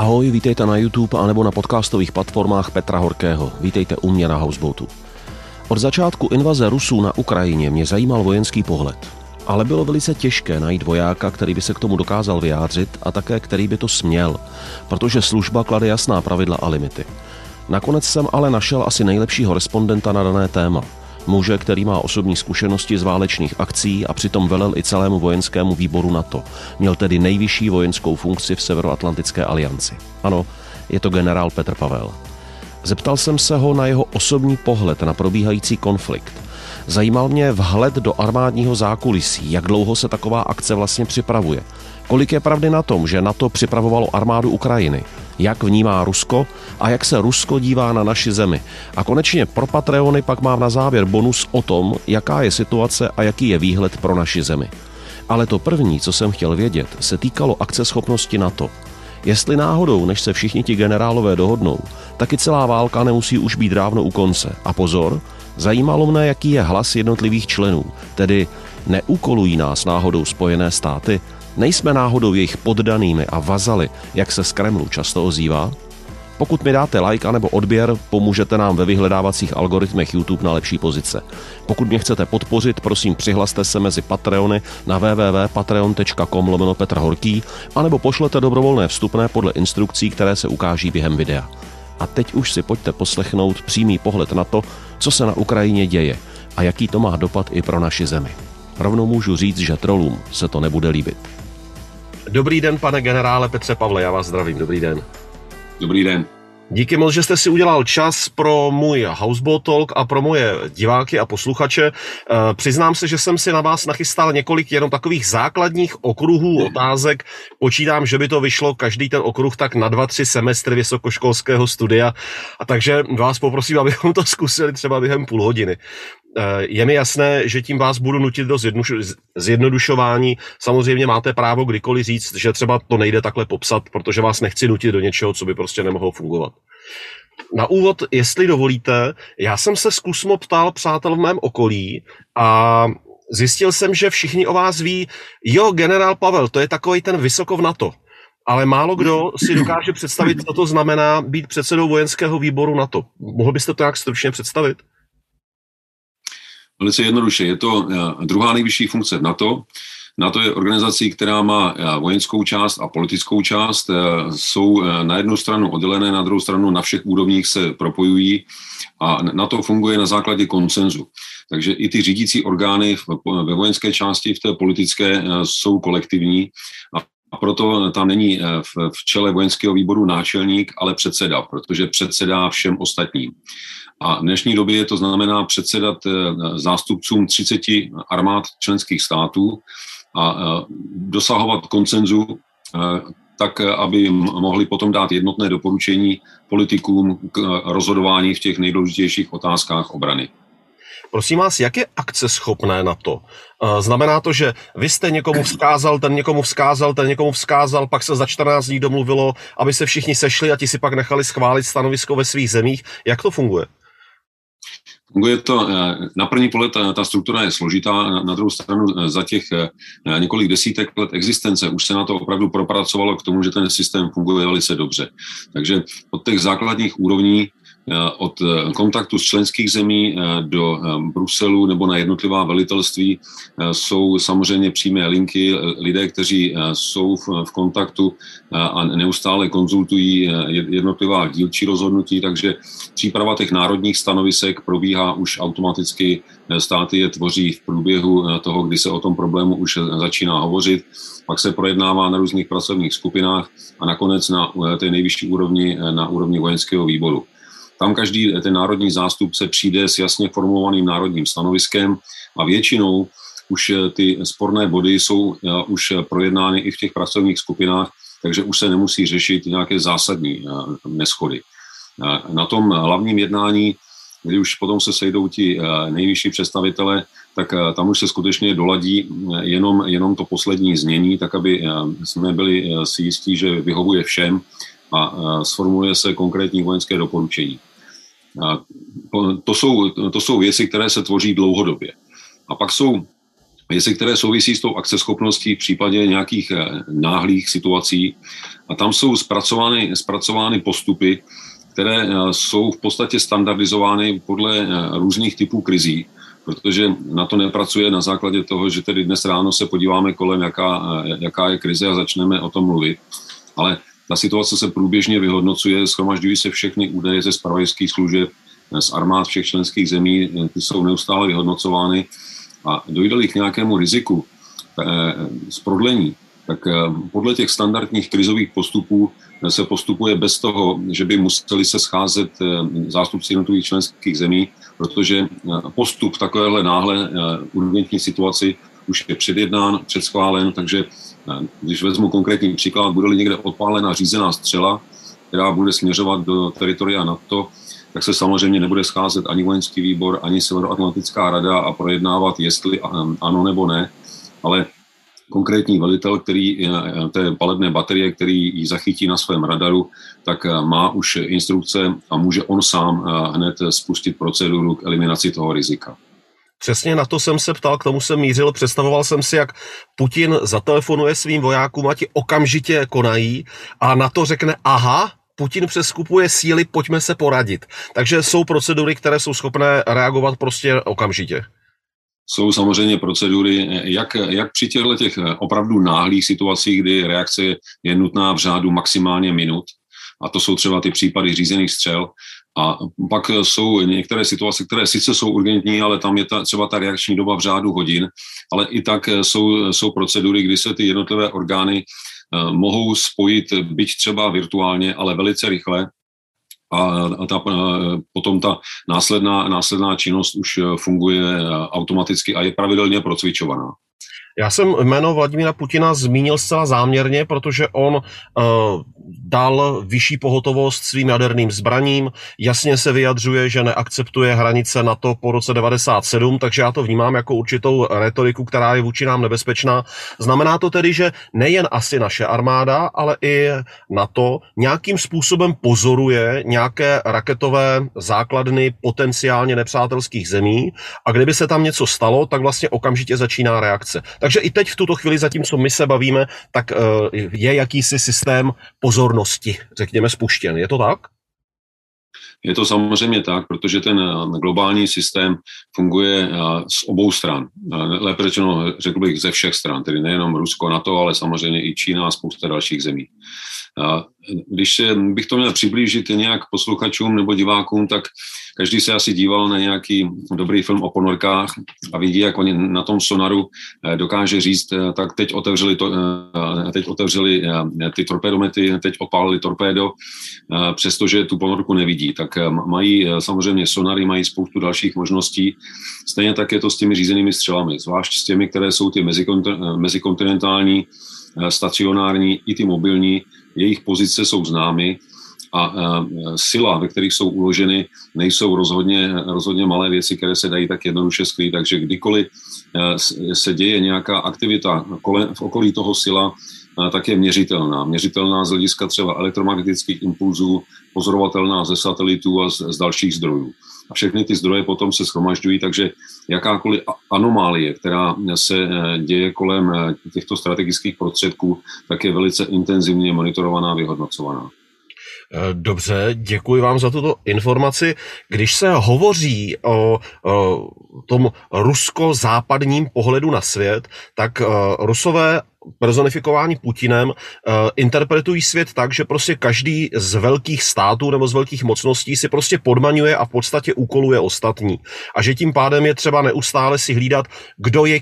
Ahoj, vítejte na YouTube anebo na podcastových platformách Petra Horkého. Vítejte u mě na Houseboatu. Od začátku invaze Rusů na Ukrajině mě zajímal vojenský pohled. Ale bylo velice těžké najít vojáka, který by se k tomu dokázal vyjádřit a také který by to směl, protože služba klade jasná pravidla a limity. Nakonec jsem ale našel asi nejlepšího respondenta na dané téma – Muže, který má osobní zkušenosti z válečných akcí a přitom velel i celému vojenskému výboru NATO. Měl tedy nejvyšší vojenskou funkci v Severoatlantické alianci. Ano, je to generál Petr Pavel. Zeptal jsem se ho na jeho osobní pohled na probíhající konflikt. Zajímal mě vhled do armádního zákulisí, jak dlouho se taková akce vlastně připravuje. Kolik je pravdy na tom, že NATO připravovalo armádu Ukrajiny? Jak vnímá Rusko a jak se Rusko dívá na naši zemi? A konečně pro Patreony pak mám na závěr bonus o tom, jaká je situace a jaký je výhled pro naši zemi. Ale to první, co jsem chtěl vědět, se týkalo akceschopnosti NATO. Jestli náhodou, než se všichni ti generálové dohodnou, taky celá válka nemusí už být dávno u konce. A pozor, zajímalo mne, jaký je hlas jednotlivých členů, tedy neúkolují nás náhodou Spojené státy, Nejsme náhodou jejich poddanými a vazaly, jak se z Kremlu často ozývá? Pokud mi dáte like anebo odběr, pomůžete nám ve vyhledávacích algoritmech YouTube na lepší pozice. Pokud mě chcete podpořit, prosím přihlaste se mezi Patreony na www.patreon.com lomeno Petr Horký, anebo pošlete dobrovolné vstupné podle instrukcí, které se ukáží během videa. A teď už si pojďte poslechnout přímý pohled na to, co se na Ukrajině děje a jaký to má dopad i pro naši zemi. Rovnou můžu říct, že trolům se to nebude líbit. Dobrý den, pane generále Petře Pavle, já vás zdravím, dobrý den. Dobrý den. Díky moc, že jste si udělal čas pro můj Houseboat Talk a pro moje diváky a posluchače. E, přiznám se, že jsem si na vás nachystal několik jenom takových základních okruhů otázek. Počítám, že by to vyšlo každý ten okruh tak na dva, tři semestry vysokoškolského studia. A takže vás poprosím, abychom to zkusili třeba během půl hodiny. Eh, je mi jasné, že tím vás budu nutit do zjednodušování. Samozřejmě máte právo kdykoliv říct, že třeba to nejde takhle popsat, protože vás nechci nutit do něčeho, co by prostě nemohlo fungovat. Na úvod, jestli dovolíte, já jsem se zkusmo ptal přátel v mém okolí a zjistil jsem, že všichni o vás ví, jo, generál Pavel, to je takový ten vysoko v NATO. Ale málo kdo si dokáže představit, co to znamená být předsedou vojenského výboru NATO. Mohl byste to nějak stručně představit? Velice jednoduše, je to eh, druhá nejvyšší funkce v NATO. NATO je organizací, která má eh, vojenskou část a politickou část. Eh, jsou na jednu stranu oddělené, na druhou stranu na všech úrovních se propojují a NATO funguje na základě koncenzu. Takže i ty řídící orgány ve vojenské části, v té politické jsou kolektivní a proto tam není v čele vojenského výboru náčelník, ale předseda, protože předsedá všem ostatním. A v dnešní době to znamená předsedat eh, zástupcům 30 armád členských států a eh, dosahovat koncenzu eh, tak, aby mohli potom dát jednotné doporučení politikům k rozhodování v těch nejdůležitějších otázkách obrany. Prosím vás, jak je akce schopné na to? Znamená to, že vy jste někomu vzkázal, ten někomu vzkázal, ten někomu vzkázal, pak se za 14 dní domluvilo, aby se všichni sešli a ti si pak nechali schválit stanovisko ve svých zemích. Jak to funguje? Funguje to, eh, na první pohled ta, ta struktura je složitá, na, druhou stranu eh, za těch eh, několik desítek let existence už se na to opravdu propracovalo k tomu, že ten systém funguje velice dobře. Takže od těch základních úrovní Eh, od eh, kontaktu s členských zemí eh, do Bruselu nebo na jednotlivá velitelství jsou samozřejmě přímé linky, lidé, kteří jsou v kontaktu a neustále konzultují jednotlivá dílčí rozhodnutí, takže příprava těch národních stanovisek probíhá už automaticky, státy je tvoří v průběhu toho, kdy se o tom problému už začíná hovořit, pak se projednává na různých pracovních skupinách a nakonec na té nejvyšší úrovni, na úrovni vojenského výboru. Tam každý ten národní zástupce přijde s jasně formulovaným národním stanoviskem a většinou už eh, ty sporné body jsou eh, už projednány i v těch pracovních skupinách, takže už se nemusí řešit nějaké zásadní eh, neschody. Na tom hlavním jednání, kdy už potom se sejdou ti nejvyšší představitele, tak tam už se skutečně doladí jenom, jenom to poslední znění, tak aby jsme byli si jistí, že vyhovuje všem a sformuluje se konkrétní vojenské doporučení. To jsou, to jsou věci, které se tvoří dlouhodobě. A pak jsou věci, které souvisí s tou akceschopností v případě nějakých náhlých situací. A tam jsou zpracovány, zpracovány postupy, které jsou v podstatě standardizovány podle různých typů krizí protože na to nepracuje na základě toho, že tedy dnes ráno se podíváme kolem, jaká, jaká je krize a začneme o tom mluvit. Ale ta situace se průběžně vyhodnocuje, schromažďují se všechny údaje ze spravodajských služeb, z armád všech členských zemí, ty jsou neustále vyhodnocovány. A dojde k nějakému riziku eh, z prodlení, tak eh, podle těch standardních krizových postupů se postupuje bez toho, že by museli se scházet eh, zástupci jednotlivých členských zemí, protože postup takovéhle náhle urgentní situaci už je předjednán, předschválen, takže když vezmu konkrétní příklad, bude-li někde odpálena řízená střela, která bude směřovat do teritoria NATO, tak se samozřejmě nebude scházet ani vojenský výbor, ani Severoatlantická rada a projednávat, jestli ano nebo ne, ale konkrétní velitel, který té palebné baterie, který ji zachytí na svém radaru, tak má už instrukce a může on sám hned spustit proceduru k eliminaci toho rizika. Přesně na to jsem se ptal, k tomu jsem mířil. Představoval jsem si, jak Putin zatelefonuje svým vojákům a ti okamžitě konají a na to řekne, aha, Putin přeskupuje síly, pojďme se poradit. Takže jsou procedury, které jsou schopné reagovat prostě okamžitě. Jsou samozřejmě procedury, jak, jak při těchto těch opravdu náhlých situacích, kdy reakce je nutná v řádu maximálně minut, a to jsou třeba ty případy řízených střel, a pak jsou některé situace, které sice jsou urgentní, ale tam je ta, třeba ta reakční doba v řádu hodin, ale i tak jsou, jsou procedury, kdy se ty jednotlivé orgány uh, mohou spojit, byť třeba virtuálně, ale velice rychle. A, ta, uh, potom ta následná, následná činnost už funguje automaticky a je pravidelně procvičovaná. Já jsem jméno Vladimíra Putina zmínil zcela záměrně, protože on uh, dal vyšší pohotovost svým jaderným zbraním, jasně se vyjadřuje, že neakceptuje hranice NATO po roce 97, takže já to vnímám jako určitou retoriku, která je vůči nám nebezpečná. Znamená to tedy, že nejen asi naše armáda, ale i NATO nějakým způsobem pozoruje nějaké raketové základny potenciálně nepřátelských zemí a kdyby se tam něco stalo, tak vlastně okamžitě začíná reakce. Takže i teď v tuto chvíli, zatímco my se bavíme, tak eh, je jakýsi systém pozornosti, řekněme, spuštěn. Je to tak? Je to samozřejmě tak, protože ten eh, globální systém funguje eh, z obou stran. Lépe řečeno, řekl bych, ze všech stran, tedy nejenom Rusko, NATO, ale samozřejmě i Čína a spousta dalších zemí. Když bych to měl přiblížit nějak posluchačům nebo divákům, tak každý se asi díval na nějaký dobrý film o ponorkách a vidí, jak oni na tom sonaru eh, dokáže říct, eh, tak teď otevřeli, to, eh, teď otevřeli ty torpédomety, teď opálili torpédo, přestože tu ponorku nevidí. Tak mají samozřejmě sonary, mají spoustu dalších možností. Stejně tak je to s těmi řízenými střelami, zvlášť s těmi, které jsou ty mezikontinentální, stacionární i ty mobilní, jejich pozice jsou známy a sila, ve kterých jsou uloženy, nejsou rozhodně, rozhodně malé věci, které se dají tak jednoduše skrýt, takže kdykoliv se děje nějaká aktivita v okolí toho sila, tak je měřitelná. Měřitelná z hlediska třeba elektromagnetických impulzů, pozorovatelná ze satelitů a z, z dalších zdrojů. A všechny ty zdroje potom se schromažďují, takže jakákoliv anomálie, která se e, děje kolem e, těchto strategických prostředků, tak je velice intenzivně monitorovaná, vyhodnocovaná. Eh, dobře, děkuji vám za tuto informaci. Když se hovoří o, o tom rusko-západním pohledu na svět, tak rusové personifikování Putinem uh, interpretují svět tak, že prostě každý z velkých států nebo z velkých mocností si prostě podmaňuje a v podstatě úkoluje ostatní. A že tím pádem je třeba neustále si hlídat, kdo je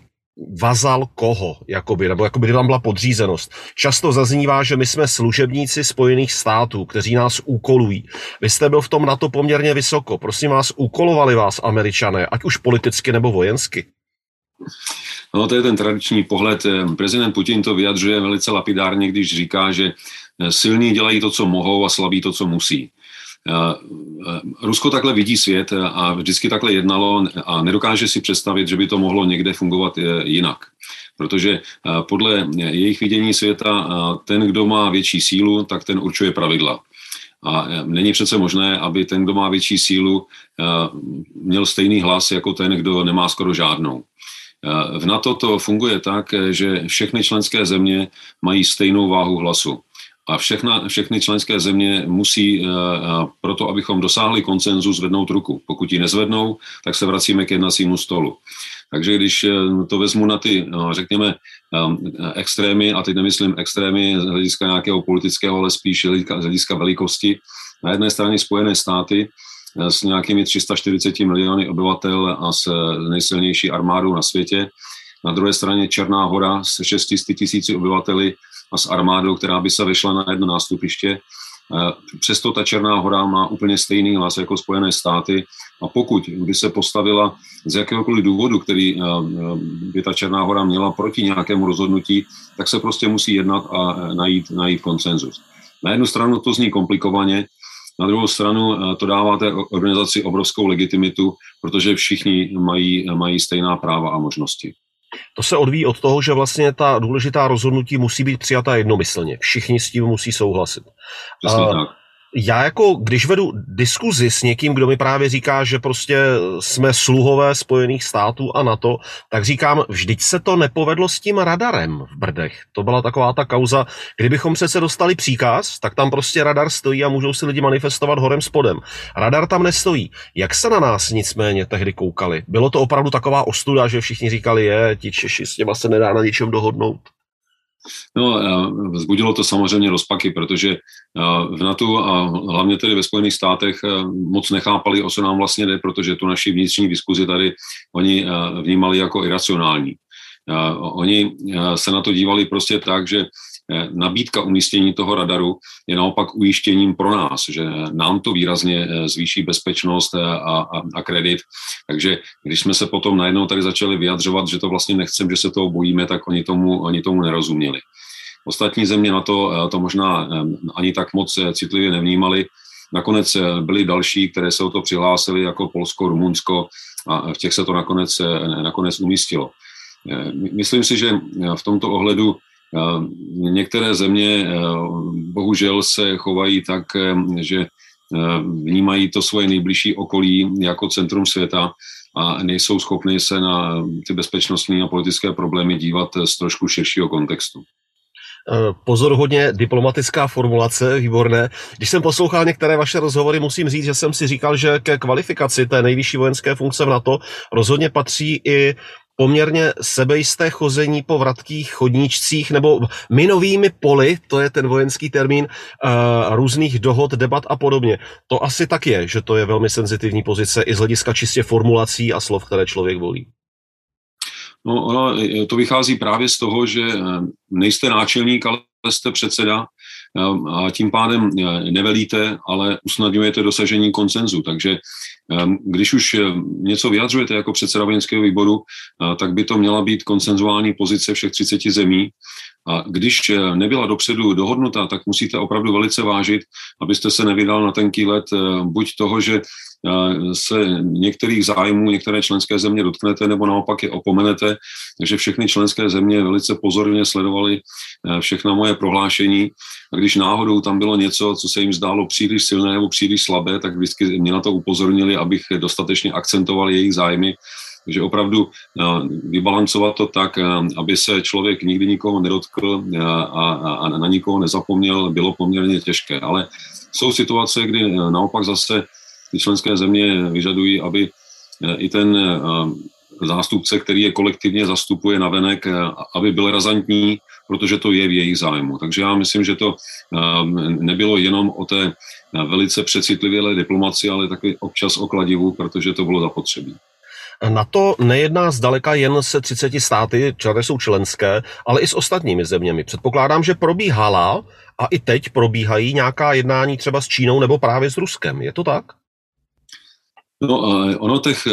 vazal koho, jakoby, nebo jakoby tam byla podřízenost. Často zaznívá, že my jsme služebníci Spojených států, kteří nás úkolují. Vy jste byl v tom na to poměrně vysoko. Prosím vás, úkolovali vás američané, ať už politicky nebo vojensky? No, to je ten tradiční pohled. Prezident Putin to vyjadřuje velice lapidárně, když říká, že silní dělají to, co mohou a slabí to, co musí. Rusko takhle vidí svět a vždycky takhle jednalo a nedokáže si představit, že by to mohlo někde fungovat eh, jinak. Protože eh, podle jejich vidění světa eh, ten, kdo má větší sílu, tak ten určuje pravidla. A není přece možné, aby ten, kdo má větší sílu, měl stejný hlas jako ten, kdo nemá skoro žádnou. V NATO to funguje tak, že všechny členské země mají stejnou váhu hlasu. A všechna, všechny členské země musí proto, abychom dosáhli koncenzu, zvednout ruku. Pokud ji nezvednou, tak se vracíme k jednacímu stolu. Takže když to vezmu na ty, no, řekněme, extrémy, a teď nemyslím extrémy z hlediska nějakého politického, ale spíš z hlediska velikosti, na jedné straně Spojené státy eh, s nějakými 340 miliony obyvatel a s nejsilnější armádou na světě. Na druhé straně Černá hora se 600 tisíci obyvateli a s armádou, která by se vešla na jedno nástupiště. Eh, přesto ta Černá hora má úplně stejný hlas jako Spojené státy a pokud by se postavila z jakéhokoliv důvodu, který eh, by ta Černá hora měla proti nějakému rozhodnutí, tak se prostě musí jednat a najít, najít konsenzus. Na jednu stranu to zní komplikovaně, na druhou stranu eh, to dává té organizaci obrovskou legitimitu, protože všichni mají, mají stejná práva a možnosti. To se odvíjí od toho, že vlastně ta důležitá rozhodnutí musí být přijata jednomyslně. Všichni s tím musí souhlasit. Přesně uh, tak já jako, když vedu diskuzi s někým, kdo mi právě říká, že prostě jsme sluhové Spojených států a NATO, tak říkám, vždyť se to nepovedlo s tím radarem v Brdech. To byla taková ta kauza, kdybychom přece dostali příkaz, tak tam prostě radar stojí a můžou si lidi manifestovat horem spodem. Radar tam nestojí. Jak se na nás nicméně tehdy koukali? Bylo to opravdu taková ostuda, že všichni říkali, je, ti Češi s těma se nedá na ničem dohodnout? No, vzbudilo to samozřejmě rozpaky, protože v NATO a hlavně tedy ve Spojených státech moc nechápali, o co nám vlastně jde, protože tu naši vnitřní diskuzi tady oni vnímali jako iracionální. Oni se na to dívali prostě tak, že nabídka umístění toho radaru je naopak ujištěním pro nás, že nám to výrazně eh, zvýší bezpečnost eh, a, a, a kredit. Takže když jsme se potom najednou tady začali vyjadřovat, že to vlastně nechceme, že se toho bojíme, tak oni tomu, oni tomu nerozuměli. Ostatní země na to, to možná ani tak moc citlivě nevnímali. Nakonec byly další, které se o to přihlásili, jako Polsko, Rumunsko, a v těch se to nakonec, nakonec umístilo. Myslím si, že v tomto ohledu Některé země eh, bohužel se chovají tak, eh, že eh, vnímají to svoje nejbližší okolí jako centrum světa a nejsou schopni se na ty bezpečnostní a politické problémy dívat z trošku širšího kontextu. Pozor, hodně diplomatická formulace, výborné. Když jsem poslouchal některé vaše rozhovory, musím říct, že jsem si říkal, že ke kvalifikaci té nejvyšší vojenské funkce v NATO rozhodně patří i poměrně sebejisté chození po vratkých chodníčcích nebo minovými poli, to je ten vojenský termín, různých dohod, debat a podobně. To asi tak je, že to je velmi senzitivní pozice i z hlediska čistě formulací a slov, které člověk volí. No, ono, to vychází právě z toho, že eh, nejste náčelník, ale jste předseda a tím pádem eh, nevelíte, ale usnadňujete dosažení koncenzu. Takže Ehm, když už eh, něco vyjadřujete jako předseda vojenského výboru, eh, tak by to měla být konsenzuální pozice všech 30 zemí. A když eh, nebyla dopředu dohodnuta, tak musíte opravdu velice vážit, abyste se nevydal na tenký let buď toho, že se některých zájmů některé členské země dotknete nebo naopak je opomenete. Takže všechny členské země velice pozorně sledovaly všechna moje prohlášení a když náhodou tam bylo něco, co se jim zdálo příliš silné nebo příliš slabé, tak vždycky mě na to upozornili, abych dostatečně akcentoval jejich zájmy. Takže opravdu vybalancovat to tak, aby se člověk nikdy nikoho nedotkl a, a, a na nikoho nezapomněl, bylo poměrně těžké. Ale jsou situace, kdy naopak zase ty členské země vyžadují, aby i ten zástupce, který je kolektivně zastupuje na venek, aby byl razantní, protože to je v jejich zájmu. Takže já myslím, že to nebylo jenom o té velice přecitlivělé diplomaci, ale taky občas o kladivu, protože to bylo zapotřebí. Na to nejedná zdaleka jen se 30 státy, které jsou členské, ale i s ostatními zeměmi. Předpokládám, že probíhala a i teď probíhají nějaká jednání třeba s Čínou nebo právě s Ruskem. Je to tak? No, ono těch,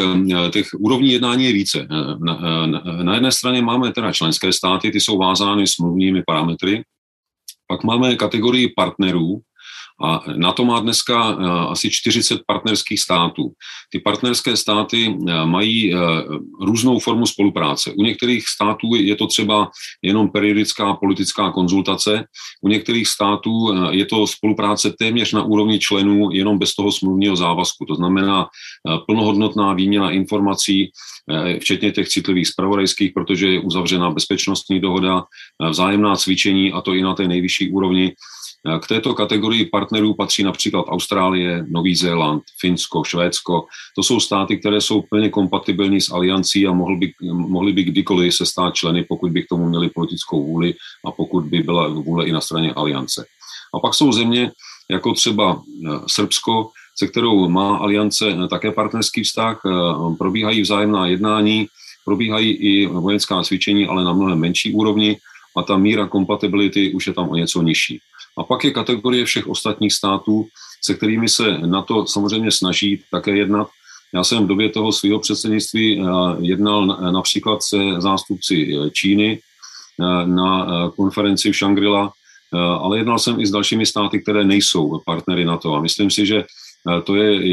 těch úrovní jednání je více. Na, na, na jedné straně máme teda členské státy, ty jsou vázány smluvními parametry, pak máme kategorii partnerů A na to má dneska asi 40 partnerských států. Ty partnerské státy mají různou formu spolupráce. U některých států je to třeba jenom periodická politická konzultace, u některých států je to spolupráce téměř na úrovni členů, jenom bez toho smluvního závazku. To znamená plnohodnotná výměna informací, včetně těch citlivých spravodajských, protože je uzavřená bezpečnostní dohoda, vzájemná cvičení a to i na té nejvyšší úrovni. K této kategorii partnerů patří například Austrálie, Nový Zéland, Finsko, Švédsko. To jsou státy, které jsou plně kompatibilní s aliancí a mohly by, mohly by kdykoliv se stát členy, pokud by k tomu měli politickou vůli a pokud by byla vůle i na straně aliance. A pak jsou země, jako třeba eh, Srbsko, se kterou má aliance také partnerský vztah, eh, probíhají vzájemná jednání, probíhají i vojenská cvičení, ale na mnohem menší úrovni a ta míra kompatibility už je tam o něco nižší. A pak je kategorie všech ostatních států, se kterými se na to samozřejmě snaží také jednat. Já jsem v době toho svého předsednictví eh, jednal například se zástupci eh, Číny eh, na konferenci v Shangri-La, ale jednal jsem i s dalšími státy, které nejsou partnery na to. A myslím si, že to je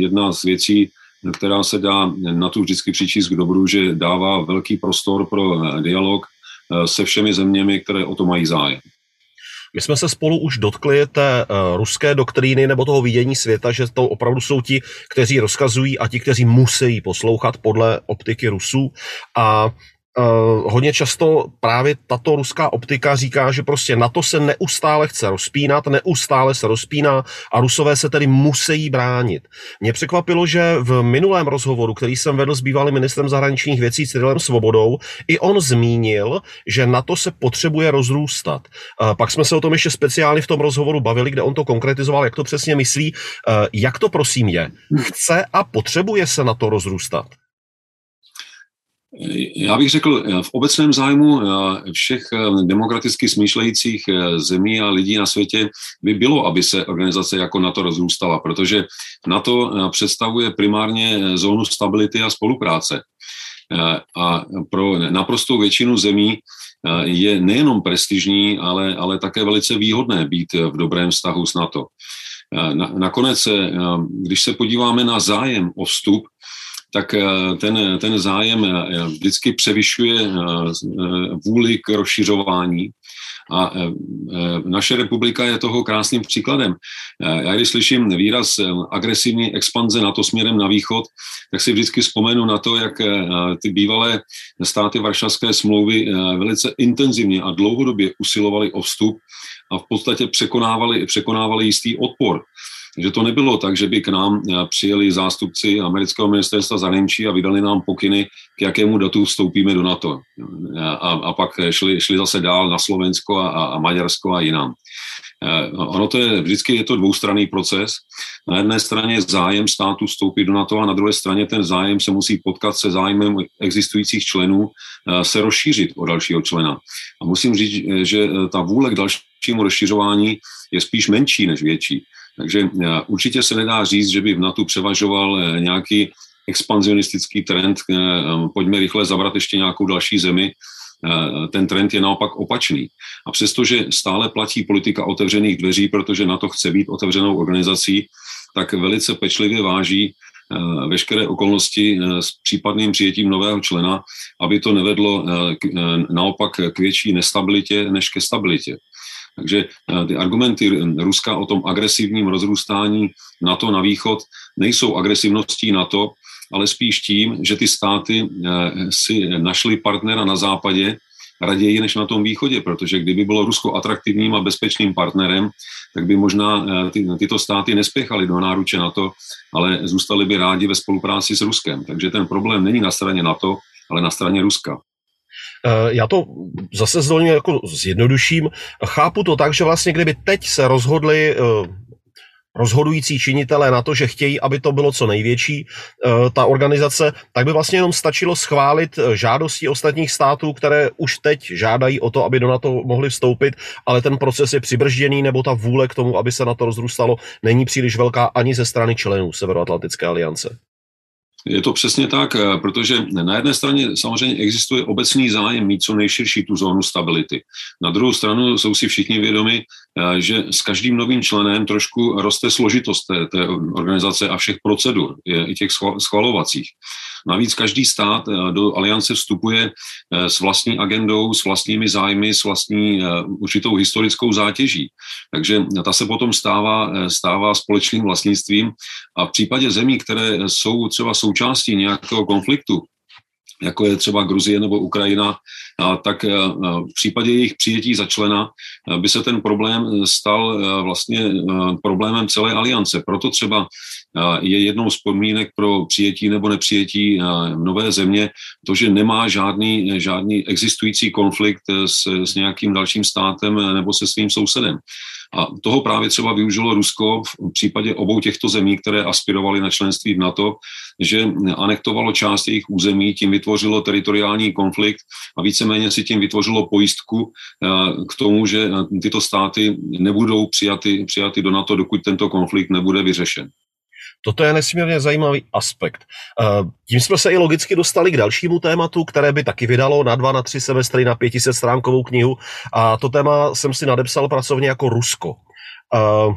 jedna z věcí, která se dá na tu vždycky přičíst k dobru, že dává velký prostor pro dialog se všemi zeměmi, které o to mají zájem. My jsme se spolu už dotkli té uh, ruské doktríny nebo toho vidění světa, že to opravdu jsou ti, kteří rozkazují a ti, kteří musí poslouchat podle optiky Rusů. A Uh, hodně často právě tato ruská optika říká, že prostě na to se neustále chce rozpínat, neustále se rozpíná a rusové se tedy musí bránit. Mě překvapilo, že v minulém rozhovoru, který jsem vedl s bývalým ministrem zahraničních věcí Cyrilem Svobodou, i on zmínil, že na to se potřebuje rozrůstat. Uh, pak jsme se o tom ještě speciálně v tom rozhovoru bavili, kde on to konkretizoval, jak to přesně myslí. Uh, jak to prosím je? Chce a potřebuje se na to rozrůstat? Já bych řekl, eh, v obecném zájmu eh, všech eh, demokraticky smýšlejících zemí a lidí na světě by bylo, aby se organizace jako NATO rozrůstala, protože NATO představuje primárně zónu stability a spolupráce. A pro naprostou většinu zemí je nejenom prestižní, ale, ale také velice výhodné být v dobrém vztahu s NATO. Nakonec, když se podíváme na zájem o vstup, tak eh, ten, ten zájem eh, vždycky převyšuje eh, vůli k rozšiřování. A naše republika je toho krásným příkladem. Já když slyším výraz agresivní expanze NATO směrem na východ, tak si vždycky vzpomenu na to, jak ty bývalé státy Varšavské smlouvy velice intenzivně a dlouhodobě usilovali o vstup a v podstatě překonávali, překonávali jistý odpor. Takže to nebylo tak, že by k nám eh, přijeli zástupci amerického ministerstva zahraničí a vydali nám pokyny, k jakému datu vstoupíme do NATO. A, a pak šli, šli zase dál na Slovensko a, a Maďarsko a jinam. Eh, ono to je, vždycky je to dvoustranný proces. Na jedné straně zájem státu vstoupit do NATO a na druhé straně ten zájem se musí potkat se zájmem existujících členů eh, se rozšířit o dalšího člena. A musím říct, že ta vůle k dalšímu rozšiřování je spíš menší než větší. Takže eh, určitě se nedá říct, že by v NATO převažoval eh, nějaký expanzionistický trend, eh, pojďme rychle zabrat ještě nějakou další zemi, ten trend je naopak opačný. A přestože stále platí politika otevřených dveří, protože na to chce být otevřenou organizací, tak velice pečlivě váží veškeré okolnosti s případným přijetím nového člena, aby to nevedlo naopak k větší nestabilitě než ke stabilitě. Takže eh, ty argumenty Ruska o tom agresivním rozrůstání NATO na východ nejsou agresivností NATO, ale spíš tím, že ty státy eh, si našli partnera na západě raději než na tom východě, protože kdyby bylo Rusko atraktivním a bezpečným partnerem, tak by možná eh, ty, tyto státy nespěchaly do náruče NATO, ale zůstali by rádi ve spolupráci s Ruskem. Takže ten problém není na straně NATO, ale na straně Ruska. Eh, já to zase zdolně jako zjednoduším. Chápu to tak, že vlastně kdyby teď se rozhodli eh, rozhodující činitelé na to, že chtějí, aby to bylo co největší, eh, ta organizace, tak by vlastně jenom stačilo schválit žádosti ostatních států, které už teď žádají o to, aby do NATO mohli vstoupit, ale ten proces je přibržděný, nebo ta vůle k tomu, aby se na to rozrůstalo, není příliš velká ani ze strany členů Severoatlantické aliance. Je to přesně tak, eh, protože na jedné straně samozřejmě existuje obecný zájem mít co nejširší tu zónu stability. Na druhou stranu jsou si všichni vědomi, eh, že s každým novým členem trošku roste složitost té, té organizace a všech procedur, i těch schvalovacích. Navíc každý stát eh, do aliance vstupuje s vlastní agendou, s vlastními zájmy, s vlastní určitou historickou zátěží. Takže ta se potom stává, stává společným vlastnictvím a v případě zemí, které jsou třeba součástí nějakého konfliktu, jako je třeba Gruzie nebo Ukrajina, tak e, v případě jejich přijetí za člena e, by se ten problém stal e, vlastně problémem celé aliance. Proto třeba je jednou z podmínek pro přijetí nebo nepřijetí nové země to, že nemá žádný, žádný existující konflikt s, s nějakým dalším státem nebo se svým sousedem. A toho právě třeba využilo Rusko v případě obou těchto zemí, které aspirovaly na členství v NATO, že anektovalo část jejich území, tím vytvořilo teritoriální konflikt a víceméně si tím vytvořilo pojistku k tomu, že tyto státy nebudou přijaty, přijaty do NATO, dokud tento konflikt nebude vyřešen. Toto je nesmírně zajímavý aspekt. Eh, tím jsme se i logicky dostali k dalšímu tématu, které by taky vydalo na dva, na tři semestry na 500 stránkovou knihu. A to téma jsem si nadepsal pracovně jako Rusko. Eh,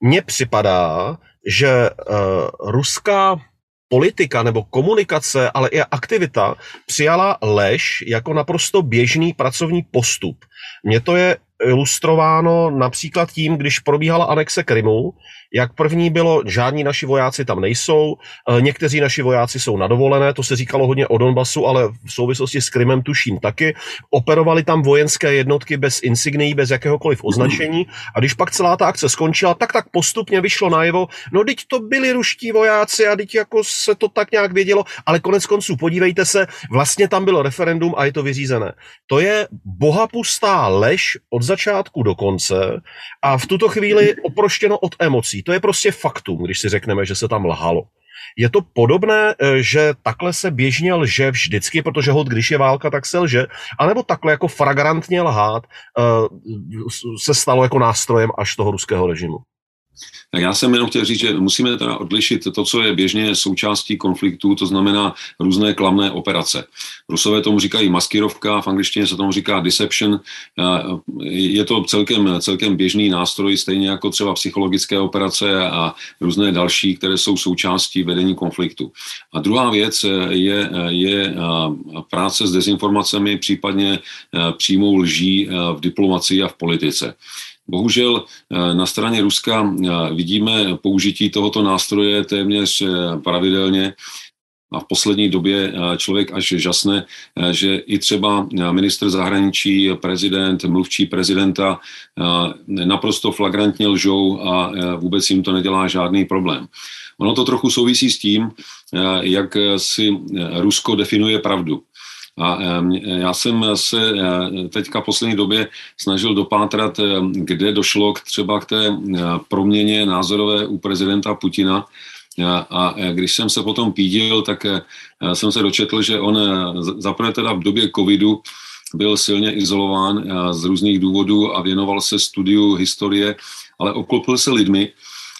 mně připadá, že eh, ruská politika nebo komunikace, ale i aktivita přijala lež jako naprosto běžný pracovní postup. Mně to je ilustrováno například tím, když probíhala anexe Krymu, jak první bylo, žádní naši vojáci tam nejsou, e, někteří naši vojáci jsou na dovolené, to se říkalo hodně o Donbasu, ale v souvislosti s Krymem tuším taky. Operovali tam vojenské jednotky bez insignií, bez jakéhokoliv označení a když pak celá ta akce skončila, tak tak postupně vyšlo najevo, no teď to byli ruští vojáci a teď jako se to tak nějak vědělo, ale konec konců podívejte se, vlastně tam bylo referendum a je to vyřízené. To je bohapustá lež od začátku do konce a v tuto chvíli oproštěno od emocí. To je prostě faktum, když si řekneme, že se tam lhalo. Je to podobné, eh, že takhle se běžně lže vždycky, protože hod, když je válka, tak se lže, anebo takhle jako fragrantně lhát eh, se stalo jako nástrojem až toho ruského režimu? Tak já jsem jenom chtěl říct, že musíme teda odlišit to, co je běžně součástí konfliktu, to znamená různé klamné operace. Rusové tomu říkají maskirovka, v angličtině se tomu říká deception. Je to celkem, celkem běžný nástroj, stejně jako třeba psychologické operace a různé další, které jsou součástí vedení konfliktu. A druhá věc je, je práce s dezinformacemi, případně přímou lží v diplomacii a v politice. Bohužel eh, na straně Ruska eh, vidíme použití tohoto nástroje téměř eh, pravidelně a v poslední době člověk až žasne, že i třeba ministr zahraničí, prezident, mluvčí prezidenta naprosto flagrantně lžou a vůbec jim to nedělá žádný problém. Ono to trochu souvisí s tím, jak si Rusko definuje pravdu. A já jsem se eh, teďka v poslední době snažil dopátrat, kde došlo k třeba k té eh, proměně názorové u prezidenta Putina. A když jsem se potom pídil, tak eh, jsem se dočetl, že on zaprvé teda v době covidu byl silně izolován z různých důvodů a věnoval se studiu historie, ale obklopil se lidmi,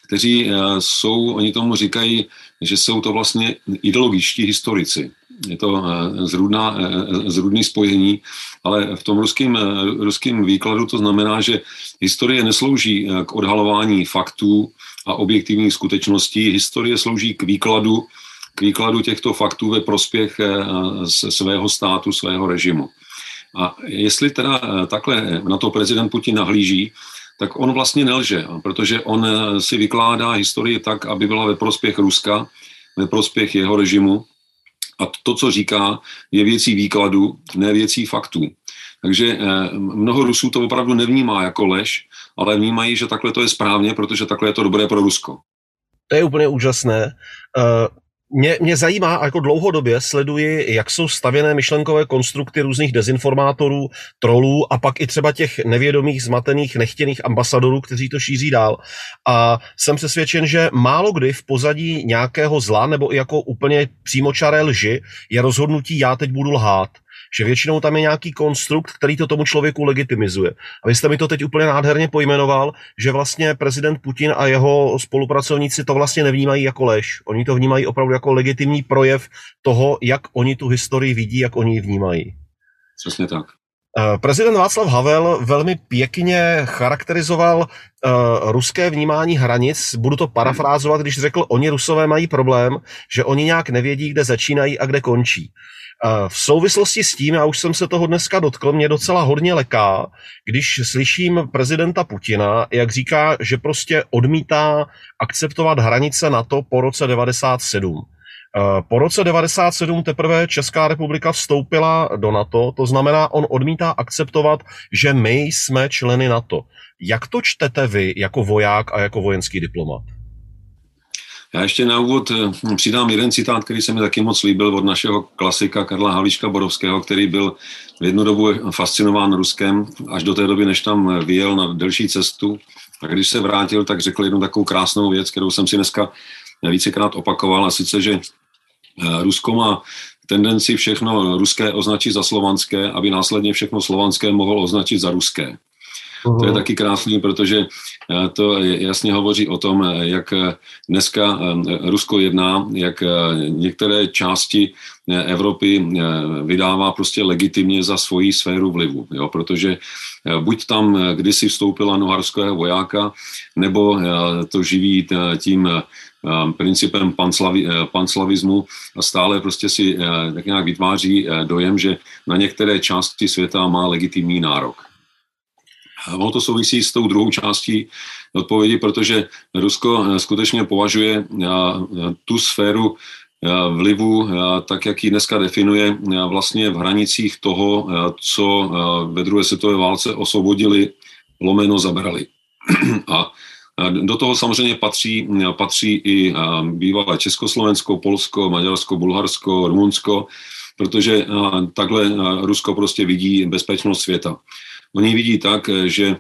kteří jsou, oni tomu říkají, že jsou to vlastně ideologičtí historici je to eh, zrůdná, eh, zrůdný spojení, ale v tom ruském, eh, ruském výkladu to znamená, že historie neslouží k odhalování faktů a objektivních skutečností. Historie slouží k výkladu, k výkladu těchto faktů ve prospěch svého státu, svého režimu. A jestli teda takhle na to prezident Putin nahlíží, tak on vlastně nelže, protože on si vykládá historii tak, aby byla ve prospěch Ruska, ve prospěch jeho režimu a to, co říká, je věcí výkladu, ne věcí faktů. Takže eh, mnoho Rusů to opravdu nevnímá jako lež, ale vnímají, že takhle to je správně, protože takhle je to dobré pro Rusko. To je úplně úžasné. Mě, mě zajímá, jako dlouhodobě sleduji, jak jsou stavěné myšlenkové konstrukty různých dezinformátorů, trolů a pak i třeba těch nevědomých, zmatených, nechtěných ambasadorů, kteří to šíří dál. A jsem přesvědčen, že málo kdy v pozadí nějakého zla nebo i jako úplně přímočaré lži je rozhodnutí, já teď budu lhát. Že většinou tam je nějaký konstrukt, který to tomu člověku legitimizuje. A vy jste mi to teď úplně nádherně pojmenoval, že vlastně prezident Putin a jeho spolupracovníci to vlastně nevnímají jako lež. Oni to vnímají opravdu jako legitimní projev toho, jak oni tu historii vidí, jak oni ji vnímají. Přesně tak. Eh, prezident Václav Havel velmi pěkně charakterizoval uh, ruské vnímání hranic. Budu to parafrázovat, když řekl, oni rusové mají problém, že oni nějak nevědí, kde začínají a kde končí. Uh, v souvislosti s tím, já už jsem se toho dneska dotkl, mě docela hodně leká, když slyším prezidenta Putina, jak říká, že prostě odmítá akceptovat hranice NATO po roce 97. Eh, po roce 97 teprve Česká republika vstoupila do NATO, to znamená, on odmítá akceptovat, že my jsme členy NATO. Jak to čtete vy jako voják a jako vojenský diplomat? Já ještě na úvod eh, přidám jeden citát, který se mi taky moc líbil od našeho klasika Karla Havlíčka Borovského, který byl v jednu dobu fascinován Ruskem, až do té doby, než tam vyjel na delší cestu. A když se vrátil, tak řekl jednu takovou krásnou věc, kterou jsem si dneska vícekrát opakoval, a sice, že Eh, Rusko má tendenci všechno ruské označit za slovanské, aby následně všechno slovanské mohlo označit za ruské. To je mhm. taky krásný, protože eh, to jasně hovoří o tom, eh, jak dneska Rusko jedná, jak některé části Evropy vydává prostě legitimně za svoji sféru vlivu, jo, protože buď tam kdysi vstoupila noharského vojáka, nebo to živí tím principem panslavi, eh, panslavismu a stále prostě si eh, tak nějak vytváří eh, dojem, že na některé části světa má legitimní nárok. Ono to souvisí s tou druhou částí odpovědi, protože Rusko skutečně považuje tu sféru vlivu, tak jak ji dneska definuje, vlastně v hranicích toho, co ve druhé světové válce osvobodili, lomeno zabrali. A do toho samozřejmě patří, patří i bývalé Československo, Polsko, Maďarsko, Bulharsko, Rumunsko, protože takhle Rusko prostě vidí bezpečnost světa. Oni vidí tak, že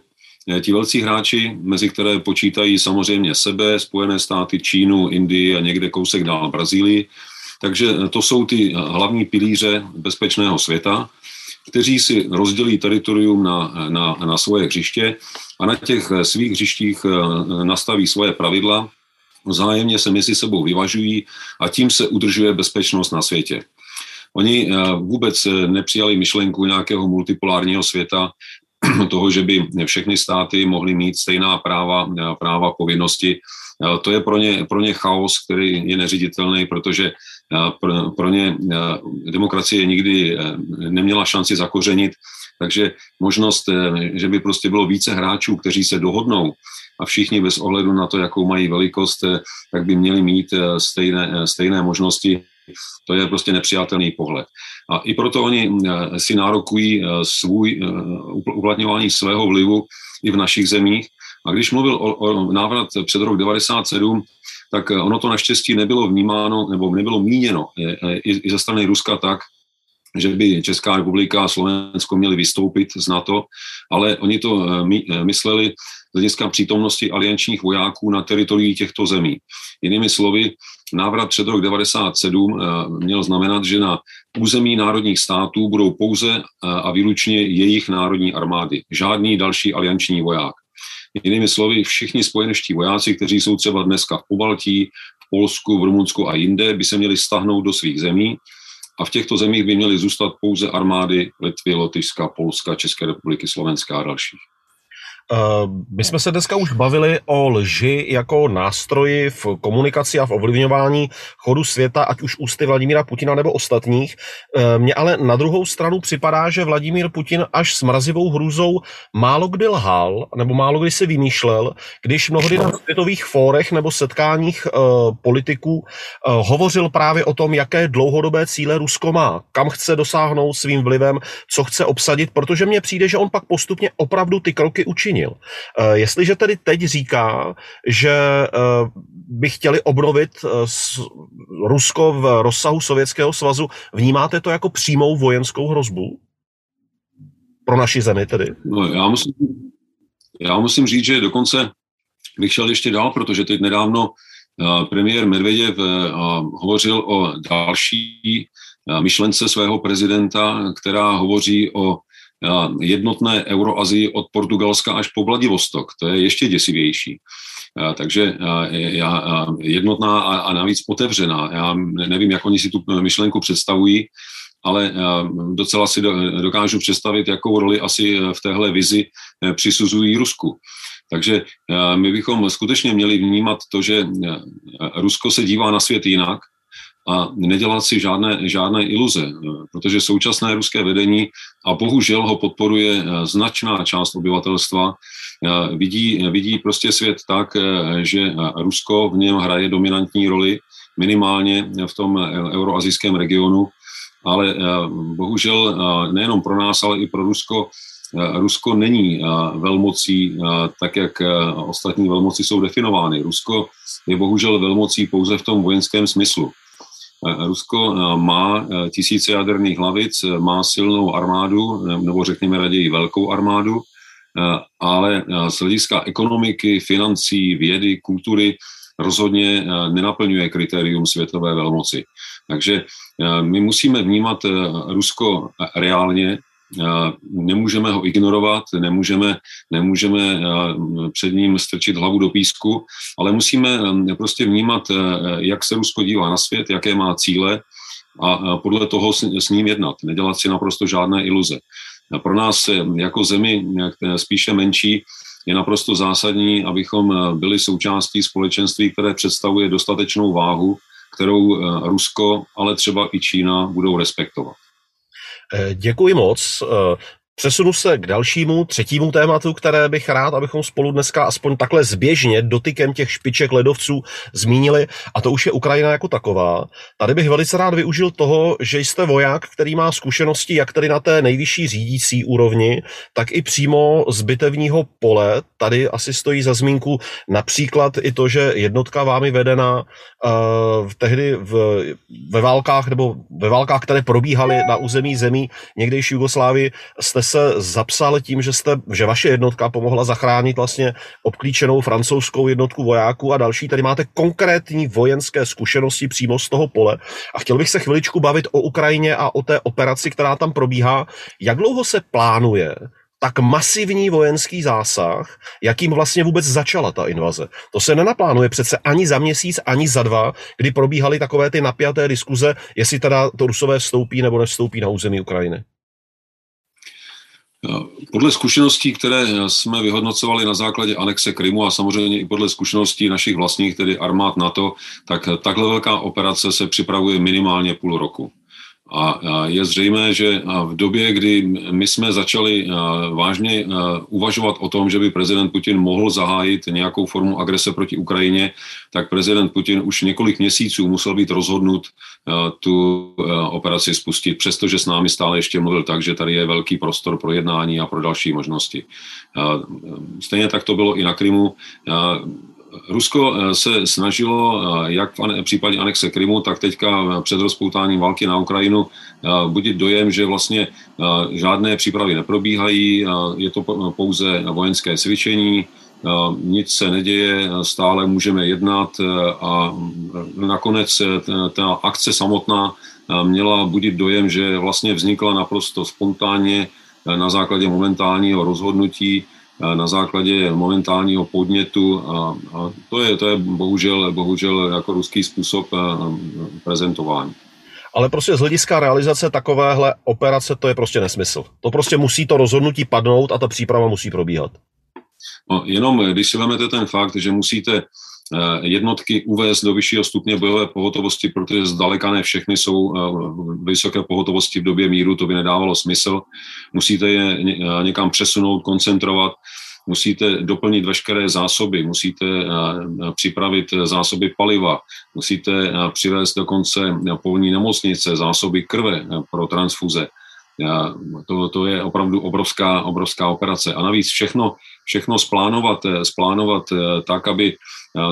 ti velcí hráči, mezi které počítají samozřejmě sebe, Spojené státy, Čínu, Indii a někde kousek dál Brazílii, takže to jsou ty hlavní pilíře bezpečného světa kteří si rozdělí teritorium na, na, na svoje hřiště a na těch svých hřištích eh, nastaví svoje pravidla, vzájemně se mezi sebou vyvažují a tím se udržuje bezpečnost na světě. Oni eh, vůbec eh, nepřijali myšlenku nějakého multipolárního světa, toho, že by všechny státy mohly mít stejná práva, práva povinnosti. To je pro ně, pro ně chaos, který je neřiditelný, protože pro, pro ně demokracie nikdy neměla šanci zakořenit, takže možnost, že by prostě bylo více hráčů, kteří se dohodnou a všichni bez ohledu na to, jakou mají velikost, tak by měli mít stejné, stejné možnosti. To je prostě nepřijatelný pohled. A i proto oni si nárokují svůj uplatňování svého vlivu i v našich zemích. A když mluvil o, o návrat před rok 97, tak eh, ono to naštěstí nebylo vnímáno nebo nebylo míněno i, i ze strany Ruska tak, že by Česká republika a Slovensko měli vystoupit z NATO, ale oni to eh, eh, mysleli z hlediska přítomnosti aliančních vojáků na teritorií těchto zemí. Jinými slovy, návrat před rok 97 měl znamenat, že na území národních států budou pouze a výlučně jejich národní armády, žádný další alianční voják. Jinými slovy, všichni spojeneští vojáci, kteří jsou třeba dneska v Pobaltí, v Polsku, v Rumunsku a jinde, by se měli stahnout do svých zemí a v těchto zemích by měly zůstat pouze armády Litvy, Lotyšska, Polska, České republiky, Slovenska a dalších. My jsme se dneska už bavili o lži jako nástroji v komunikaci a v ovlivňování chodu světa, ať už ústy Vladimíra Putina nebo ostatních. Eh, mně ale na druhou stranu připadá, že Vladimír Putin až s mrazivou hrůzou málo kdy lhal, nebo málo kdy si vymýšlel, když mnohdy na světových fórech nebo setkáních uh, politiků uh, hovořil právě o tom, jaké dlouhodobé cíle Rusko má, kam chce dosáhnout svým vlivem, co chce obsadit, protože mně přijde, že on pak postupně opravdu ty kroky učí učinil. Eh, jestliže tedy teď říká, že eh, by chtěli obnovit eh, Rusko v rozsahu Sovětského svazu, vnímáte to jako přímou vojenskou hrozbu? Pro naši zemi tedy? No, já, musím, já musím říct, že dokonce bych šel ještě dál, protože teď nedávno premiér Medveděv hovořil o další myšlence svého prezidenta, která hovoří o jednotné Euroazii od Portugalska až po Vladivostok. To je ještě děsivější. Takže já, jednotná a navíc otevřená. Já nevím, jak oni si tu myšlenku představují, ale docela si dokážu představit, jakou roli asi v téhle vizi e, přisuzují Rusku. Takže my bychom skutečně měli vnímat to, že e, Rusko se dívá na svět jinak, a nedělat si žádné, žádné iluze, e, protože současné ruské vedení, a bohužel ho podporuje značná část obyvatelstva, vidí, vidí prostě svět tak, že Rusko v něm hraje dominantní roli, minimálně v tom euroazijském regionu ale eh, bohužel eh, nejenom pro nás, ale i pro Rusko eh, Rusko není velmocí tak, jak ostatní velmoci jsou definovány. Rusko je bohužel velmocí pouze v tom vojenském smyslu. Rusko má tisíce jaderných hlavic, má silnou armádu, nebo řekněme raději velkou armádu, ale z hlediska ekonomiky, financí, vědy, kultury rozhodně nenaplňuje kritérium světové velmoci. Takže eh, my musíme vnímat eh, Rusko reálně, eh, nemůžeme ho ignorovat, nemůžeme, nemůžeme před ním strčit hlavu do písku, ale musíme prostě vnímat, jak se Rusko dívá na svět, jaké má cíle a podle toho s ním jednat, nedělat si naprosto žádné iluze. Pro nás jako zemi spíše menší je naprosto zásadní, abychom byli součástí společenství, které představuje dostatečnou váhu kterou Rusko, ale třeba i Čína budou respektovat. Eh, děkuji moc. Přesunu se k dalšímu, třetímu tématu, které bych rád, abychom spolu dneska aspoň takhle zběžně dotykem těch špiček ledovců zmínili, a to už je Ukrajina jako taková. Tady bych velice rád využil toho, že jste voják, který má zkušenosti jak tedy na té nejvyšší řídící úrovni, tak i přímo z bitevního pole. Tady asi stojí za zmínku například i to, že jednotka vámi vedená uh, tehdy v, ve válkách, nebo ve válkách, které probíhaly na území zemí někdejší Jugoslávii, jste se zapsal tím, že, jste, že vaše jednotka pomohla zachránit vlastně obklíčenou francouzskou jednotku vojáků a další. Tady máte konkrétní vojenské zkušenosti přímo z toho pole. A chtěl bych se chviličku bavit o Ukrajině a o té operaci, která tam probíhá. Jak dlouho se plánuje tak masivní vojenský zásah, jakým vlastně vůbec začala ta invaze. To se nenaplánuje přece ani za měsíc, ani za dva, kdy probíhaly takové ty napjaté diskuze, jestli teda to Rusové vstoupí nebo nevstoupí na území Ukrajiny. Podle zkušeností, které jsme vyhodnocovali na základě anexe Krymu a samozřejmě i podle zkušeností našich vlastních, tedy armád NATO, tak takhle velká operace se připravuje minimálně půl roku. A je zřejmé, že v době, kdy my jsme začali vážně uvažovat o tom, že by prezident Putin mohl zahájit nějakou formu agrese proti Ukrajině, tak prezident Putin už několik měsíců musel být rozhodnut tu operaci spustit, přestože s námi stále ještě mluvil tak, že tady je velký prostor pro jednání a pro další možnosti. Stejně tak to bylo i na Krymu. Rusko eh, se snažilo, eh, jak v případě anexe Krymu, tak teďka před rozpoutáním války na Ukrajinu eh, budit dojem, že vlastně žádné přípravy neprobíhají, je to pouze vojenské cvičení, nic se neděje, stále můžeme jednat a nakonec ta akce samotná měla budit dojem, že vlastně vznikla naprosto spontánně na základě momentálního rozhodnutí na základě momentálního podnětu a, a to, je, to je bohužel, bohužel jako ruský způsob prezentování. Ale prostě z hlediska realizace takovéhle operace to je prostě nesmysl. To prostě musí to rozhodnutí padnout a ta příprava musí probíhat. No, jenom když si vezmete ten fakt, že musíte Eh, jednotky uvést do vyššího stupně bojové pohotovosti, protože zdaleka ne všechny jsou eh, vysoké pohotovosti v době míru, to by nedávalo smysl. Musíte je eh, někam přesunout, koncentrovat, musíte doplnit veškeré zásoby, musíte připravit zásoby paliva, musíte přivést dokonce polní nemocnice, zásoby krve pro transfuze. To, to je opravdu obrovská, obrovská operace. A navíc všechno, všechno splánovat, splánovat tak, aby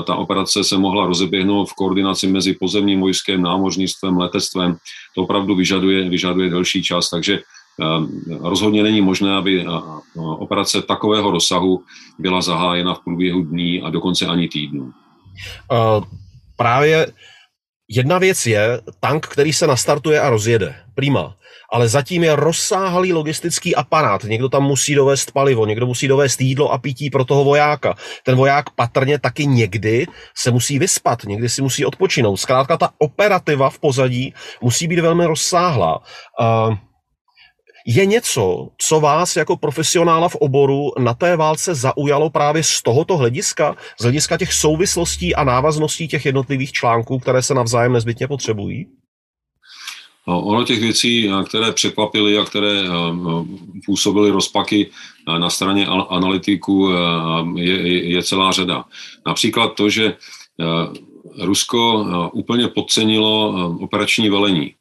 ta operace se mohla rozeběhnout v koordinaci mezi pozemním vojskem, námořnictvem, letectvem. To opravdu vyžaduje, vyžaduje delší čas, takže rozhodně není možné, aby operace takového rozsahu byla zahájena v průběhu dní a dokonce ani týdnů. Uh, právě Jedna věc je tank, který se nastartuje a rozjede. Prima. Ale zatím je rozsáhlý logistický aparát. Někdo tam musí dovést palivo, někdo musí dovést jídlo a pití pro toho vojáka. Ten voják patrně taky někdy se musí vyspat, někdy si musí odpočinout. Zkrátka ta operativa v pozadí musí být velmi rozsáhlá. Uh, je něco, co vás jako profesionála v oboru na té válce zaujalo právě z tohoto hlediska, z hlediska těch souvislostí a návazností těch jednotlivých článků, které se navzájem nezbytně potřebují? No, ono těch věcí, které překvapily a které působily rozpaky na straně analytiků, je, je celá řada. Například to, že Rusko úplně podcenilo operační velení.